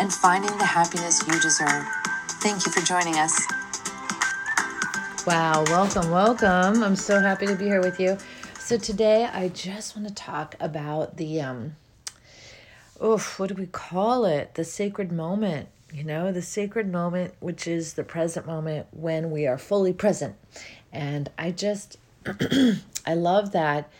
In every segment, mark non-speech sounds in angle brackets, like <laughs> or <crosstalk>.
and finding the happiness you deserve. Thank you for joining us. Wow, welcome, welcome. I'm so happy to be here with you. So today I just want to talk about the um oof, what do we call it? The sacred moment, you know, the sacred moment which is the present moment when we are fully present. And I just <clears throat> I love that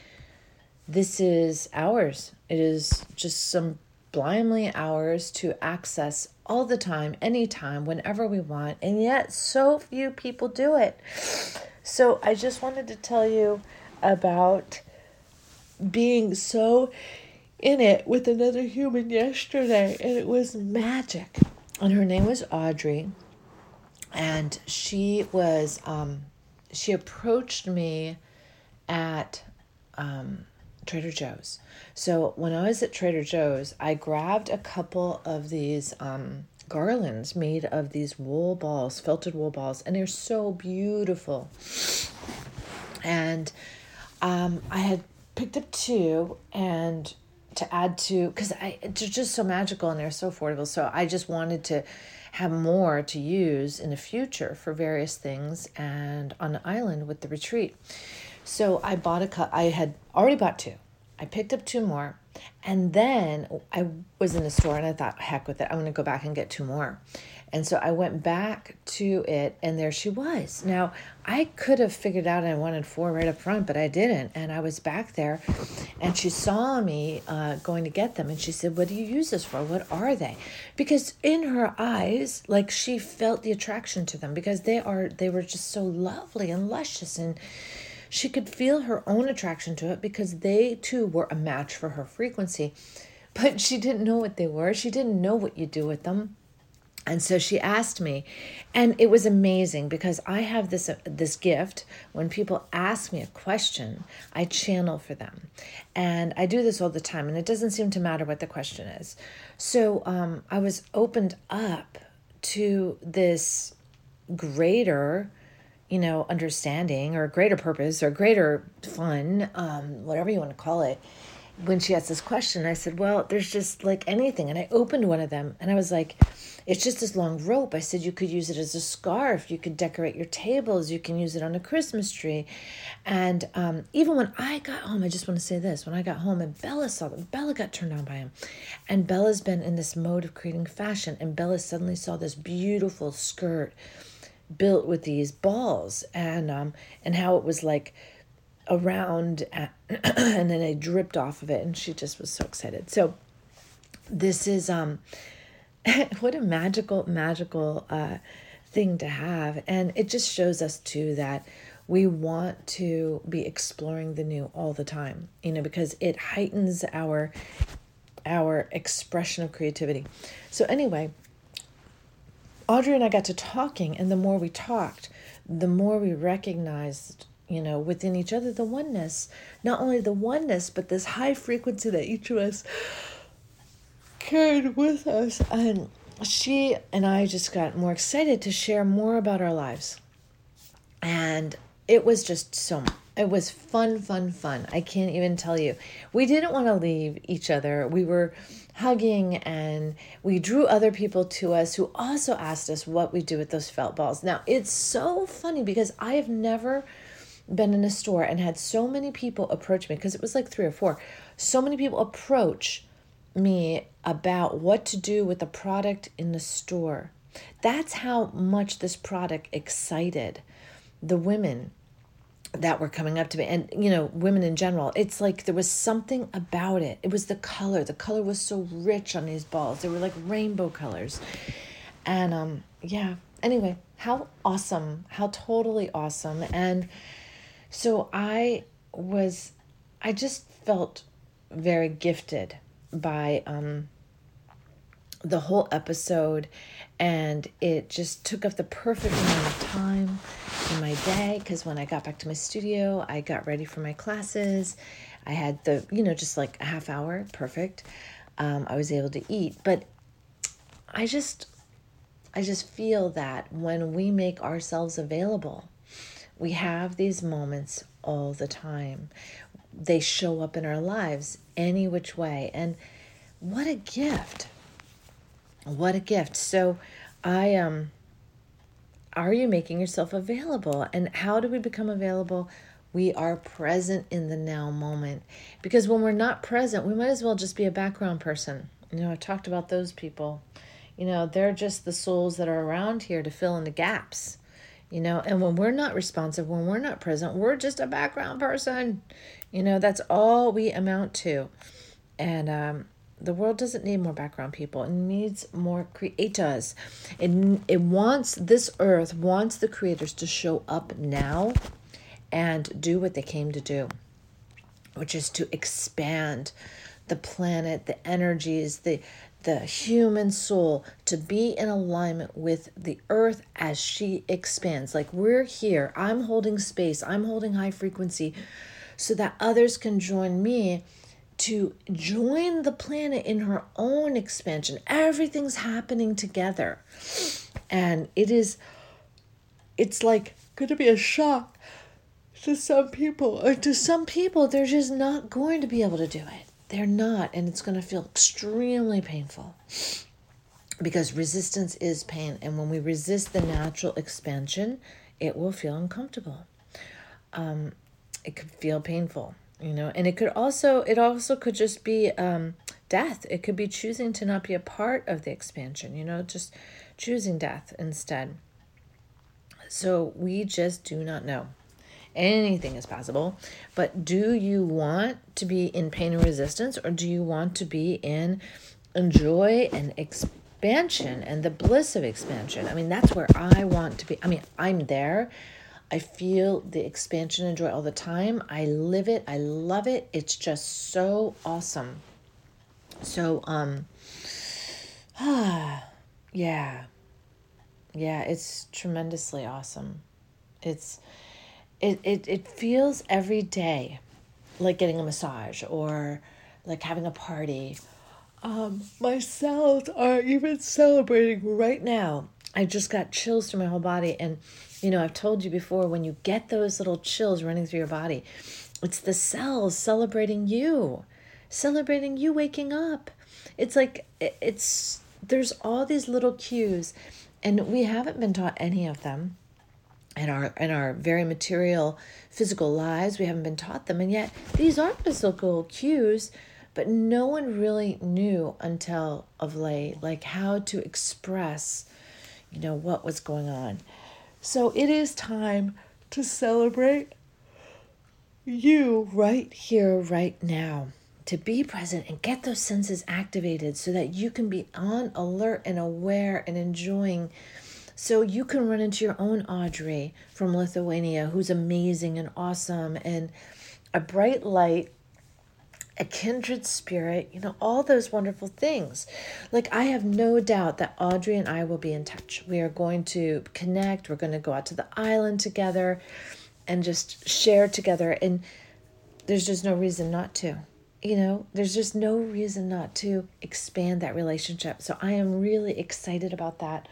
this is ours. It is just some blindly ours to access all the time, anytime, whenever we want, and yet so few people do it. So I just wanted to tell you about being so in it with another human yesterday, and it was magic. And her name was Audrey, and she was um, she approached me at um, Trader Joe's. So when I was at Trader Joe's, I grabbed a couple of these um, garlands made of these wool balls, felted wool balls, and they're so beautiful. And um, I had picked up two and to add to because I they're just so magical and they're so affordable. So I just wanted to have more to use in the future for various things and on the island with the retreat. So I bought a cup. I had already bought two. I picked up two more. And then I was in the store and I thought, heck with it, I'm going to go back and get two more. And so I went back to it and there she was. Now, I could have figured out I wanted four right up front, but I didn't. And I was back there and she saw me uh, going to get them and she said, What do you use this for? What are they? Because in her eyes, like she felt the attraction to them because they are, they were just so lovely and luscious and she could feel her own attraction to it because they too were a match for her frequency. <laughs> But she didn't know what they were. She didn't know what you do with them. And so she asked me, and it was amazing because I have this uh, this gift. When people ask me a question, I channel for them, and I do this all the time. And it doesn't seem to matter what the question is. So um, I was opened up to this greater you know, understanding or greater purpose or greater fun, um, whatever you want to call it. When she asked this question, I said, Well, there's just like anything. And I opened one of them and I was like, It's just this long rope. I said, You could use it as a scarf. You could decorate your tables. You can use it on a Christmas tree. And um, even when I got home, I just want to say this when I got home and Bella saw them, Bella got turned on by him. And Bella's been in this mode of creating fashion. And Bella suddenly saw this beautiful skirt built with these balls and um and how it was like around <clears throat> and then they dripped off of it and she just was so excited. So this is um <laughs> what a magical magical uh thing to have and it just shows us too that we want to be exploring the new all the time you know because it heightens our our expression of creativity. So anyway Audrey and I got to talking, and the more we talked, the more we recognized, you know, within each other the oneness. Not only the oneness, but this high frequency that each of us carried with us. And she and I just got more excited to share more about our lives. And it was just so it was fun fun fun. I can't even tell you. We didn't want to leave each other. We were hugging and we drew other people to us who also asked us what we do with those felt balls. Now it's so funny because i have never been in a store and had so many people approach me because it was like three or four. So many people approach me about what to do with the product in the store. That's how much this product excited the women that were coming up to me. And you know women in general it's like there was something about it. It was the color. The color was so rich on these balls. They were like rainbow colors. And um yeah. Anyway how awesome. How totally awesome. And so i was i just felt very gifted by um the whole episode and it just took up the perfect amount of time in my day because when I got back to my studio, I got ready for my classes. I had the, you know, just like a half hour, perfect. Um, I was able to eat, but I just, I just feel that when we make ourselves available, we have these moments all the time. They show up in our lives any which way. And what a gift. What a gift. So I um are you making yourself available? And how do we become available? We are present in the now moment. Because when we're not present, we might as well just be a background person. You know, I've talked about those people. You know, they're just the souls that are around here to fill in the gaps. You know, and when we're not responsive, when we're not present, we're just a background person. You know, that's all we amount to. And um, the world doesn't need more background people. It needs more creators. It, it wants, this earth wants the creators to show up now and do what they came to do, which is to expand the planet, the energies, the, the human soul to be in alignment with the earth as she expands. Like we're here, I'm holding space, I'm holding high frequency so that others can join me to join the planet in her own expansion. Everything's happening together. And it is, it's like going to be a shock to some people. Or to some people, they're just not going to be able to do it. They're not. And it's going to feel extremely painful because resistance is pain. And when we resist the natural expansion, it will feel uncomfortable. Um, it could feel painful you know? And it could also it also could just be um death. It could be choosing to not be a part of the expansion you know? Just choosing death instead. So we just do not know. Anything is possible. But do you want to be in pain and resistance or do you want to be in enjoy and expansion and the bliss of expansion? I mean that's where i want to be. I mean i'm there I feel the expansion and joy all the time. I live it. I love it. It's just so awesome. So, um, ah, <sighs> yeah, yeah, it's tremendously awesome. It's, it, it, it feels every day like getting a massage or like having a party. Um, my cells are even celebrating right now. I just got chills through my whole body and you know, I've told you before when you get those little chills running through your body, it's the cells celebrating you, celebrating you waking up. It's like, it's, there's all these little cues, and we haven't been taught any of them in our in our very material physical lives we haven't been taught them and yet these are physical cues but no one really knew until of late like how to express you know what was going on so it is time to celebrate you right here, right now. To be present and get those senses activated so that you can be on alert and aware and enjoying. So you can run into your own Audrey from Lithuania, who's amazing and awesome and a bright light a kindred spirit, you know, all those wonderful things. Like, I have no doubt that Audrey and I will be in touch. We are going to connect, we're going to go out to the island together and just share together. And there's just no reason not to. You know, there's just no reason not to expand that relationship. So I am really excited about that.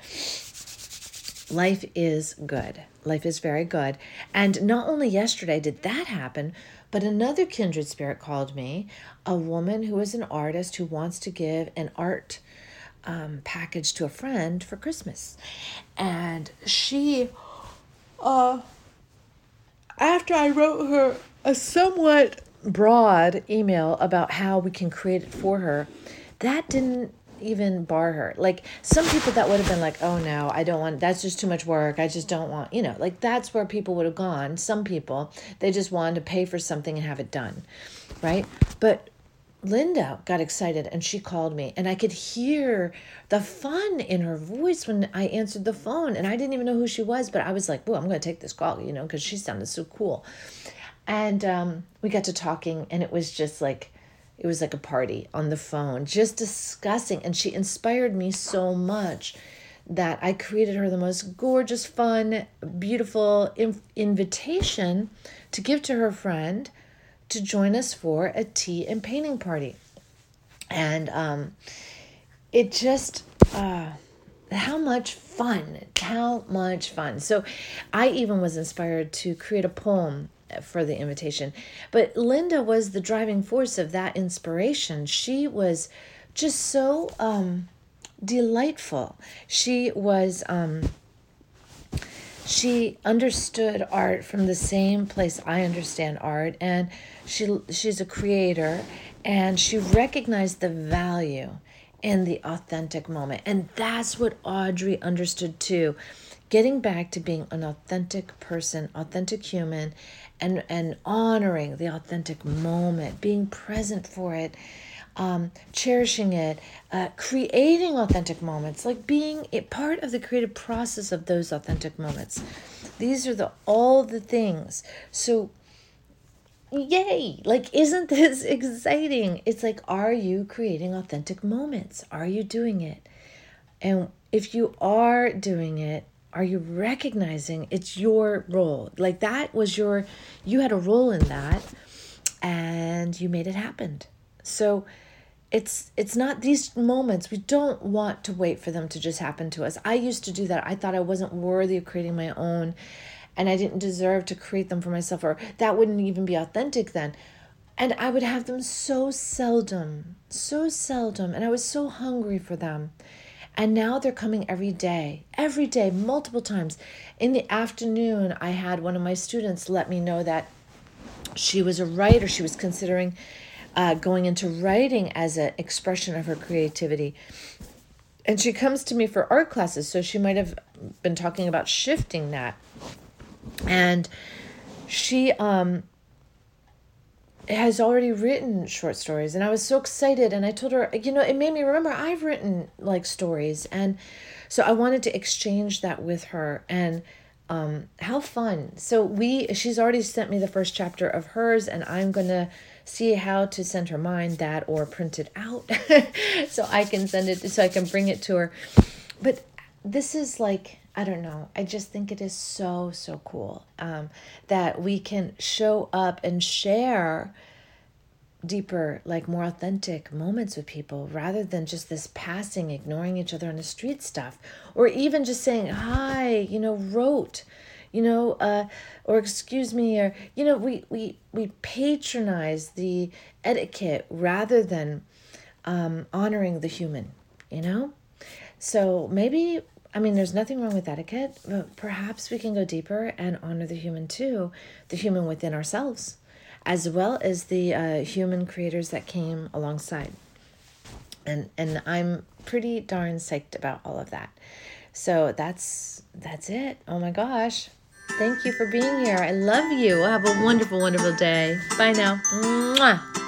Life is good. Life is very good. And not only yesterday did that happen, but another kindred spirit called me, a woman who is an artist who wants to give an art um, package to a friend for Christmas. And she, uh, after I wrote her a somewhat broad email about how we can create it for her, that didn't even bar her. Like some people that would have been like, "Oh no, I don't want. That's just too much work. I just don't want." You know, like that's where people would have gone. Some people they just wanted to pay for something and have it done, right? But Linda got excited and she called me, and I could hear the fun in her voice when I answered the phone. And I didn't even know who she was, but I was like, "Well, I'm going to take this call," you know, because she sounded so cool. And um, we got to talking, and it was just like it was like a party on the phone, just discussing. And she inspired me so much that I created her the most gorgeous, fun, beautiful invitation to give to her friend to join us for a tea and painting party. And um, it just, uh, how much fun, how much fun. So I even was inspired to create a poem for the invitation. But Linda was the driving force of that inspiration. She was just so um, delightful. She was. Um, she understood art from the same place I understand art, and she she's a creator, and she recognized the value in the authentic moment, and that's what Audrey understood too. Getting back to being an authentic person, authentic human, and and honoring the authentic moment, being present for it, um, cherishing it, uh, creating authentic moments, like being a part of the creative process of those authentic moments. These are the all the things. So yay like isn't <laughs> this exciting it's like are you creating authentic moments are you doing it and if you are doing it are you recognizing it's your role? Like that was your you had a role in that and you made it happen. So it's it's not these moments. We don't want to wait for them to just happen to us. I used to do that. I thought i wasn't worthy of creating my own and i didn't deserve to create them for myself or that wouldn't even be authentic then. And i would have them so seldom so seldom. And i was so hungry for them and now they're coming every day, every day, multiple times. In the afternoon, I had one of my students let me know that she was a writer. She was considering uh, going into writing as an expression of her creativity. And she comes to me for art classes, so she might have been talking about shifting that. And she um, has already written short stories and I was so excited and I told her you know it made me remember I've written like stories and so I wanted to exchange that with her and um how fun. So we she's already sent me the first chapter of hers and I'm going to see how to send her mine that or print it out <laughs> so I can send it so I can bring it to her. But this is like I don't know. I just think it is so, so cool um, that we can show up and share deeper, like more authentic moments with people rather than just this passing, ignoring each other on the street stuff, or even just saying, hi, you know, wrote you know uh, or excuse me or you know we we we patronize the etiquette rather than um, honoring the human you know so maybe I mean, there's nothing wrong with etiquette, but perhaps we can go deeper and honor the human too, the human within ourselves, as well as the uh, human creators that came alongside. And and I'm pretty darn psyched about all of that. So that's that's it. Oh my gosh. Thank you for being here. I love you. Have a wonderful, wonderful day. Bye now. Mwah.